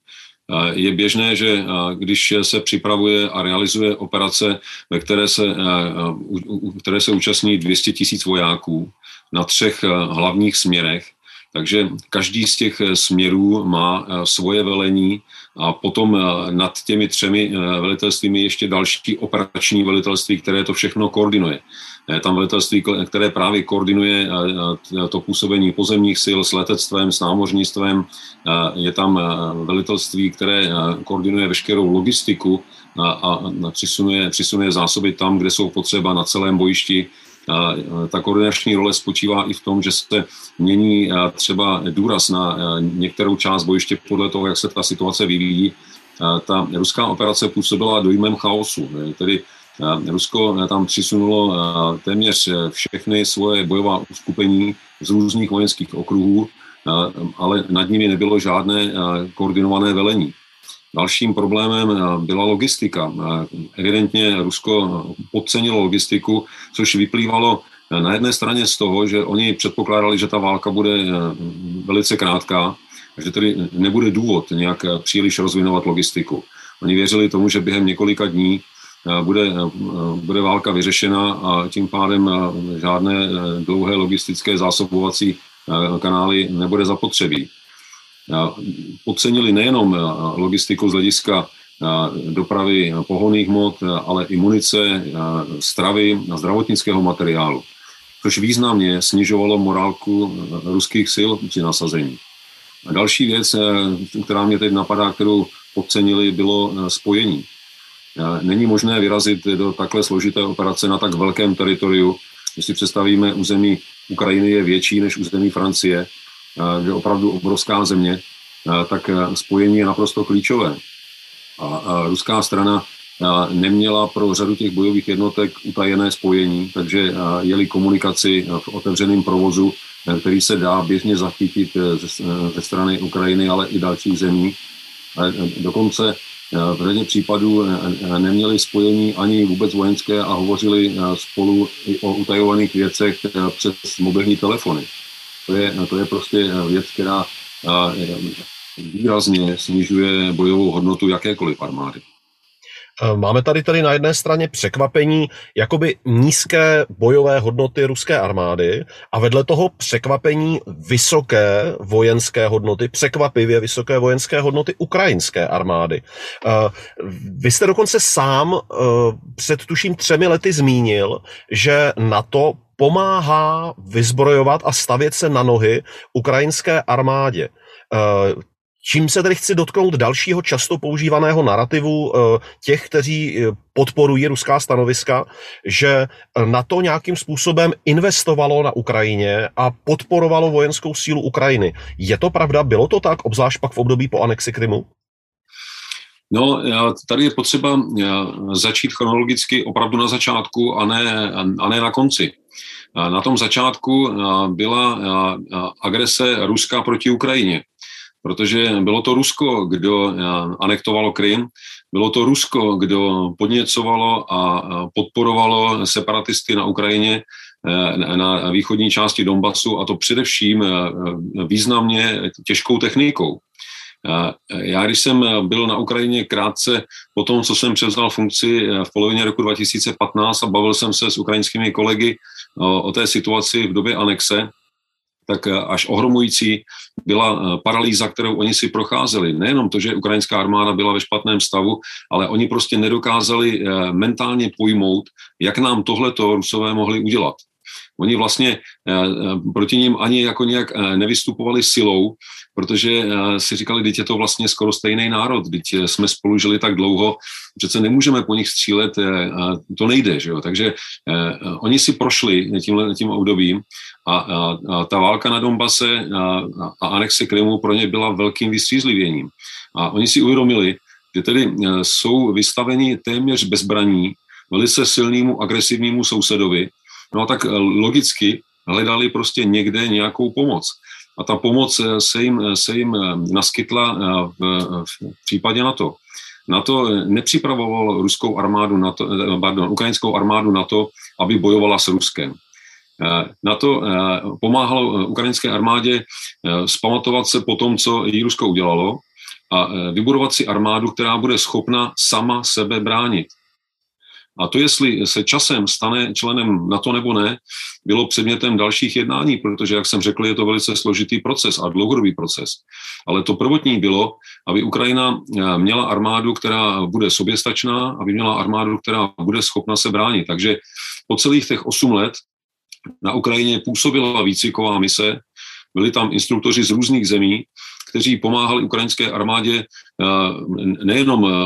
Je běžné, že když se připravuje a realizuje operace, ve které se, které se účastní 200 tisíc vojáků na třech hlavních směrech, takže každý z těch směrů má svoje velení a potom nad těmi třemi velitelstvími ještě další operační velitelství, které to všechno koordinuje. Je tam velitelství, které právě koordinuje to působení pozemních sil s letectvem, s námořnictvem. Je tam velitelství, které koordinuje veškerou logistiku a, a přisunuje, přisunuje zásoby tam, kde jsou potřeba na celém bojišti. Ta koordinační role spočívá i v tom, že se mění třeba důraz na některou část bojiště podle toho, jak se ta situace vyvíjí. Ta ruská operace působila dojmem chaosu, tedy Rusko tam přisunulo téměř všechny svoje bojová uskupení z různých vojenských okruhů, ale nad nimi nebylo žádné koordinované velení. Dalším problémem byla logistika. Evidentně Rusko podcenilo logistiku, což vyplývalo na jedné straně z toho, že oni předpokládali, že ta válka bude velice krátká, že tedy nebude důvod nějak příliš rozvinovat logistiku. Oni věřili tomu, že během několika dní bude, bude válka vyřešena a tím pádem žádné dlouhé logistické zásobovací kanály nebude zapotřebí. Podcenili nejenom logistiku z hlediska dopravy pohoných hmot, ale i munice, stravy a zdravotnického materiálu, což významně snižovalo morálku ruských sil při nasazení. A další věc, která mě teď napadá, kterou podcenili, bylo spojení. Není možné vyrazit do takhle složité operace na tak velkém teritoriu. Když si představíme, území Ukrajiny je větší než území Francie, je opravdu obrovská země, tak spojení je naprosto klíčové. A ruská strana neměla pro řadu těch bojových jednotek utajené spojení, takže jeli komunikaci v otevřeném provozu, který se dá běžně zachytit ze strany Ukrajiny, ale i dalších zemí. Dokonce v řadě případů neměli spojení ani vůbec vojenské a hovořili spolu i o utajovaných věcech přes mobilní telefony. To je, to je prostě věc, která výrazně snižuje bojovou hodnotu jakékoliv armády. Eh, máme tady tady na jedné straně překvapení jakoby nízké bojové hodnoty ruské armády a vedle toho překvapení vysoké vojenské hodnoty, překvapivě vysoké vojenské hodnoty ukrajinské armády. Eh, vy jste dokonce sám eh, před tuším třemi lety zmínil, že NATO pomáhá vyzbrojovat a stavět se na nohy ukrajinské armádě. Čím se tedy chci dotknout dalšího často používaného narrativu eh, těch, kteří eh, podporují ruská stanoviska, že eh, na to nějakým způsobem investovalo na Ukrajině a podporovalo vojenskou sílu Ukrajiny. Je to pravda? Bylo to tak, obzvlášť pak v období po anexi Krymu? No, tady je potřeba začít chronologicky opravdu na začátku a ne, a ne na konci. Na tom začátku byla agrese Ruska proti Ukrajině protože bylo to Rusko, kdo anektovalo Krym, bylo to Rusko, kdo podněcovalo a podporovalo separatisty na Ukrajině eh, na východní části Donbasu a to především eh, významně těžkou technikou. Já, když jsem byl na Ukrajině krátce po tom, co jsem převzal funkci v polovině roku 2015 a bavil jsem se s ukrajinskými kolegy o té situaci v době anexe, tak eh, až ohromující byla eh, paralýza, kterou oni si procházeli. Nejenom to, že ukrajinská armáda byla ve špatném stavu, ale oni prostě nedokázali eh, mentálně pojmout, jak nám tohleto Rusové mohli udělat. Oni vlastně proti ním ani jako nějak nevystupovali silou, protože si říkali, teď je to vlastně skoro stejný národ, teď jsme spolu žili tak dlouho, přece nemůžeme po nich střílet, to nejde, že jo? takže oni si prošli tím, tím obdobím a, a, a ta válka na Donbase a, a anexe Krymu pro ně byla velkým vystřízlivěním. A oni si uvědomili, že tedy e, jsou vystaveni téměř bezbraní velice silnému agresivnímu sousedovi, no a tak e, logicky hledali prostě někde nějakou pomoc. A ta pomoc e, se jim, se jim naskytla v, v případě NATO. NATO nepřipravoval ruskou armádu na to, pardon, ukrajinskou armádu na to, aby bojovala s Ruskem. Na to pomáhalo ukrajinské armádě spamatovat se po tom, co jí Rusko udělalo a vybudovat si armádu, která bude schopna sama sebe bránit. A to, jestli se časem stane členem NATO nebo ne, bylo předmětem dalších jednání, protože, jak jsem řekl, je to velice složitý proces a dlouhodobý proces. Ale to prvotní bylo, aby Ukrajina měla armádu, která bude soběstačná, aby měla armádu, která bude schopna se bránit. Takže po celých těch 8 let na Ukrajině působila výcviková mise, byli tam instruktoři z různých zemí kteří pomáhali ukrajinské armádě eh, nejenom eh,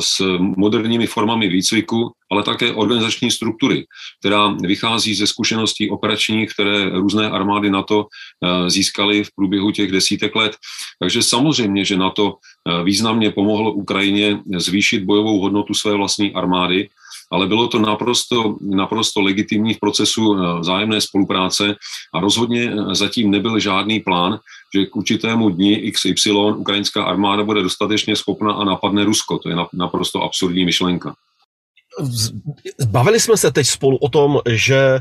s moderními formami výcviku, ale také organizační struktury, která vychází ze zkušeností operačních, které různé armády NATO eh, získaly v průběhu těch desítek let. Takže samozřejmě, že NATO významně pomohlo Ukrajině zvýšit bojovou hodnotu své vlastní armády, ale bylo to naprosto, naprosto legitimní v procesu vzájemné spolupráce a rozhodně zatím nebyl žádný plán, že k určitému dni XY ukrajinská armáda bude dostatečně schopna a napadne Rusko. To je naprosto absurdní myšlenka. Bavili jsme se teď spolu o tom, že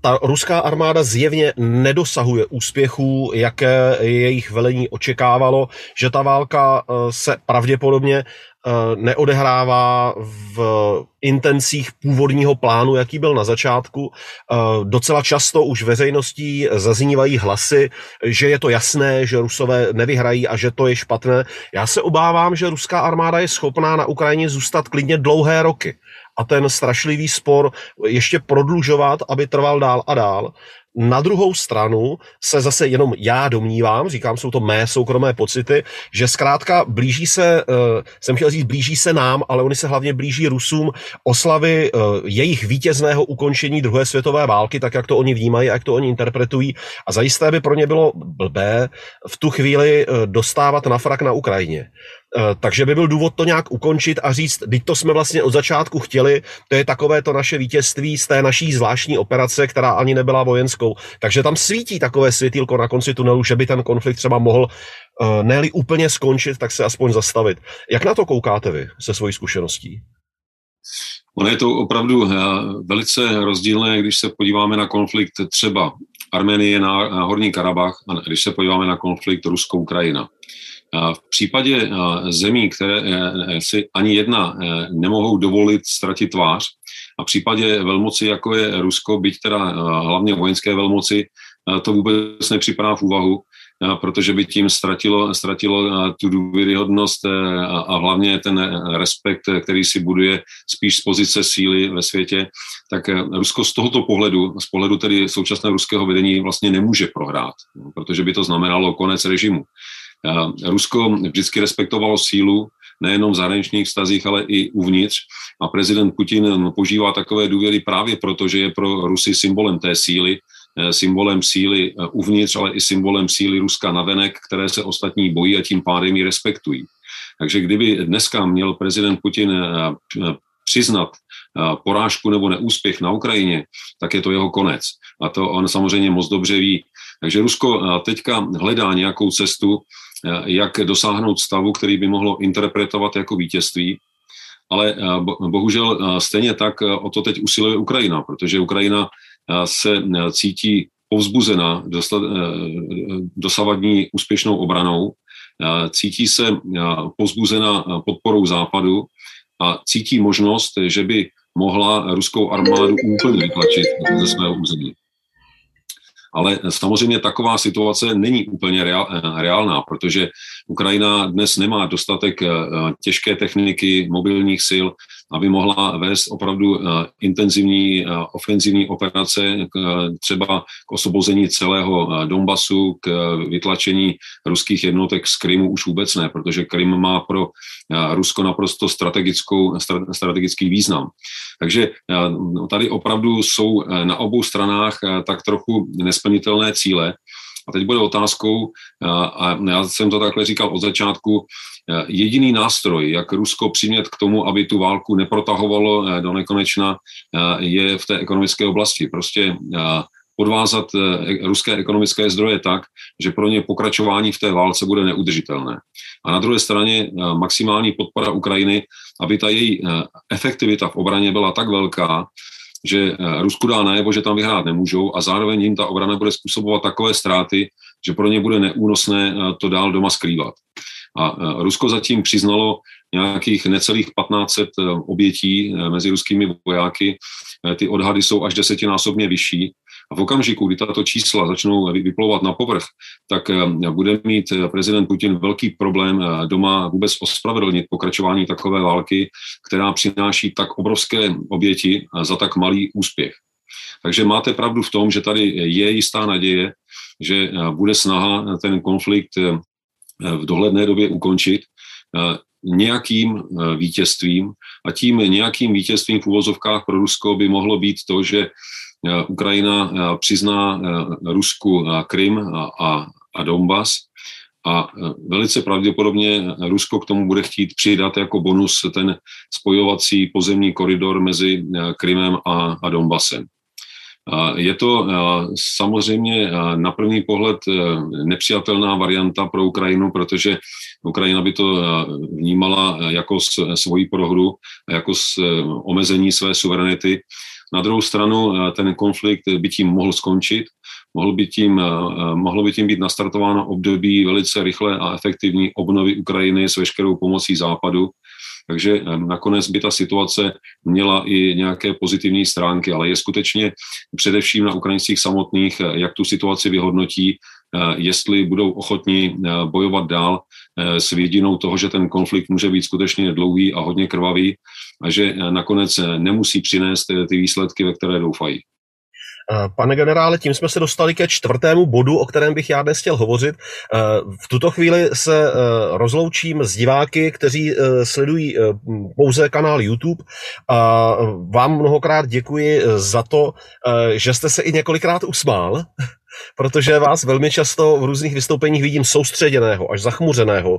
ta ruská armáda zjevně nedosahuje úspěchů, jaké jejich velení očekávalo, že ta válka eh, se pravděpodobně eh, neodehrává v intencích původního plánu, jaký byl na začátku. Eh, docela často už veřejností zaznívají hlasy, že je to jasné, že Rusové nevyhrají a že to je špatné. Já se obávám, že ruská armáda je schopná na Ukrajině zůstat klidně dlouhé roky a ten strašlivý spor ještě prodlužovat, aby trval dál a dál. Na druhou stranu se zase jenom já domnívám, říkám, jsou to mé soukromé pocity, že zkrátka blíží se, uh, jsem chtěl říct, blíží se nám, ale oni se hlavně blíží Rusům oslavy uh, jejich vítězného ukončení druhé světové války, tak jak to oni vnímají, jak to oni interpretují. A zajisté by pro ně bylo blbé v tu chvíli uh, dostávat na frak na Ukrajině. Eh, takže by byl důvod to nějak ukončit a říct, teď to jsme vlastně od začátku chtěli, to je takové to naše vítězství z té naší zvláštní operace, která ani nebyla vojenskou. Takže tam svítí takové světýlko na konci tunelu, že by ten konflikt třeba mohl eh, ne úplně skončit, tak se aspoň zastavit. Jak na to koukáte vy se svojí zkušeností? Ono je to opravdu eh, velice rozdílné, když se podíváme na konflikt třeba Arménie na Horní Karabach a když se podíváme na konflikt Rusko-Ukrajina. V případě zemí, které e, e, si ani jedna nemohou dovolit ztratit tvář, a v případě velmoci, jako je Rusko, byť teda hlavně vojenské velmoci, to vůbec nepřipadá v úvahu, protože by tím ztratilo, ztratilo tu důvěryhodnost a hlavně ten respekt, který si buduje spíš z pozice síly ve světě, tak Rusko z tohoto pohledu, z pohledu tedy současného ruského vedení vlastně nemůže prohrát, protože by to znamenalo konec režimu. Rusko vždycky respektovalo sílu, nejenom v zahraničních vztazích, ale i uvnitř. A prezident Putin požívá takové důvěry právě proto, že je pro Rusy symbolem té síly, eh, symbolem síly eh, uvnitř, ale i symbolem síly Ruska navenek, které se ostatní bojí a tím pádem ji respektují. Takže kdyby dneska měl prezident Putin eh, přiznat porážku nebo neúspěch na Ukrajině, tak je to jeho konec. A to on samozřejmě moc dobře ví. Takže Rusko teďka hledá nějakou cestu, jak dosáhnout stavu, který by mohlo interpretovat jako vítězství. Ale eh, bohužel eh, stejně tak o to teď usiluje Ukrajina, protože Ukrajina se cítí povzbuzena dosavadní úspěšnou obranou, cítí se povzbuzena podporou západu a cítí možnost, že by mohla ruskou armádu úplně vytlačit ze svého území. Ale samozřejmě taková situace není úplně reál, eh, reálná, protože Ukrajina dnes nemá dostatek eh, těžké techniky, mobilních sil, aby mohla vést opravdu intenzivní ofenzivní operace třeba k osvobození celého Donbasu, k vytlačení ruských jednotek z Krymu už vůbec ne, protože Krym má pro Rusko naprosto strategickou, strategický význam. Takže tady opravdu jsou na obou stranách tak trochu nesplnitelné cíle. A teď bude otázkou, a já jsem to takhle říkal od začátku, jediný nástroj, jak Rusko přimět k tomu, aby tu válku neprotahovalo do nekonečna, je v té ekonomické oblasti. Prostě podvázat ruské ekonomické zdroje tak, že pro ně pokračování v té válce bude neudržitelné. A na druhé straně maximální podpora Ukrajiny, aby ta její efektivita v obraně byla tak velká, že eh, Rusku dá najevo, že tam vyhrát nemůžou a zároveň jim ta obrana bude způsobovat takové ztráty, že pro ně bude neúnosné eh, to dál doma skrývat. A eh, Rusko zatím přiznalo nějakých necelých 1500 obětí mezi ruskými vojáky. Ty odhady jsou až desetinásobně vyšší a v okamžiku, kdy tato čísla začnou vyplouvat na povrch, tak bude mít prezident Putin velký problém doma vůbec ospravedlnit pokračování takové války, která přináší tak obrovské oběti za tak malý úspěch. Takže máte pravdu v tom, že tady je jistá naděje, že bude snaha ten konflikt v dohledné době ukončit nějakým vítězstvím a tím nějakým vítězstvím v úvozovkách pro Rusko by mohlo být to, že Eh, Ukrajina eh, přizná eh, Rusku Krym a, a Donbass a velice pravděpodobně Rusko k tomu bude chtít přidat jako bonus ten spojovací pozemní koridor mezi Krymem a, a Donbasem. Je to samozřejmě na první pohled nepřijatelná varianta pro Ukrajinu, protože Ukrajina by to vnímala jako svoji prohru, jako omezení své suverenity na druhou stranu eh, ten konflikt by tím mohl skončit, mohl by tím, eh, eh, mohlo by tím být nastartováno období velice rychlé a efektivní obnovy Ukrajiny s veškerou pomocí Západu. Takže nakonec by ta situace měla i nějaké pozitivní stránky, ale je skutečně především na Ukrajincích samotných, jak tu situaci vyhodnotí, jestli budou ochotní bojovat dál s vidinou toho, že ten konflikt může být skutečně dlouhý a hodně krvavý a že nakonec nemusí přinést ty výsledky, ve které doufají. Pane generále, tím jsme se dostali ke čtvrtému bodu, o kterém bych já dnes chtěl hovořit. V tuto chvíli se rozloučím s diváky, kteří sledují pouze kanál YouTube. Vám mnohokrát děkuji za to, že jste se i několikrát usmál protože vás velmi často v různých vystoupeních vidím soustředěného, až zachmuřeného,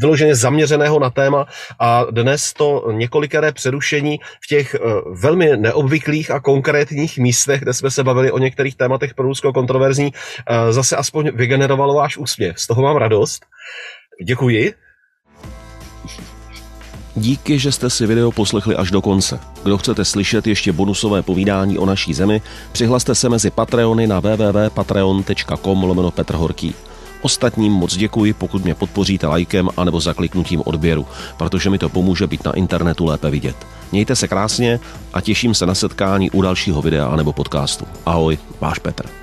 vyloženě zaměřeného na téma a dnes to několikeré přerušení v těch eh, velmi neobvyklých a konkrétních místech, kde jsme se bavili o některých tématech pro Rusko kontroverzní, eh, zase aspoň vygenerovalo váš úsměv. Z toho mám radost. Děkuji. Díky, že jste si video poslechli až do konce. Kdo chcete slyšet ještě bonusové povídání o naší zemi, přihlaste se mezi Patreony na www.patreon.com lomeno Petr Horký. Ostatním moc děkuji, pokud mě podpoříte lajkem anebo zakliknutím odběru, protože mi to pomůže být na internetu lépe vidět. Mějte se krásně a těším se na setkání u dalšího videa anebo podcastu. Ahoj, váš Petr.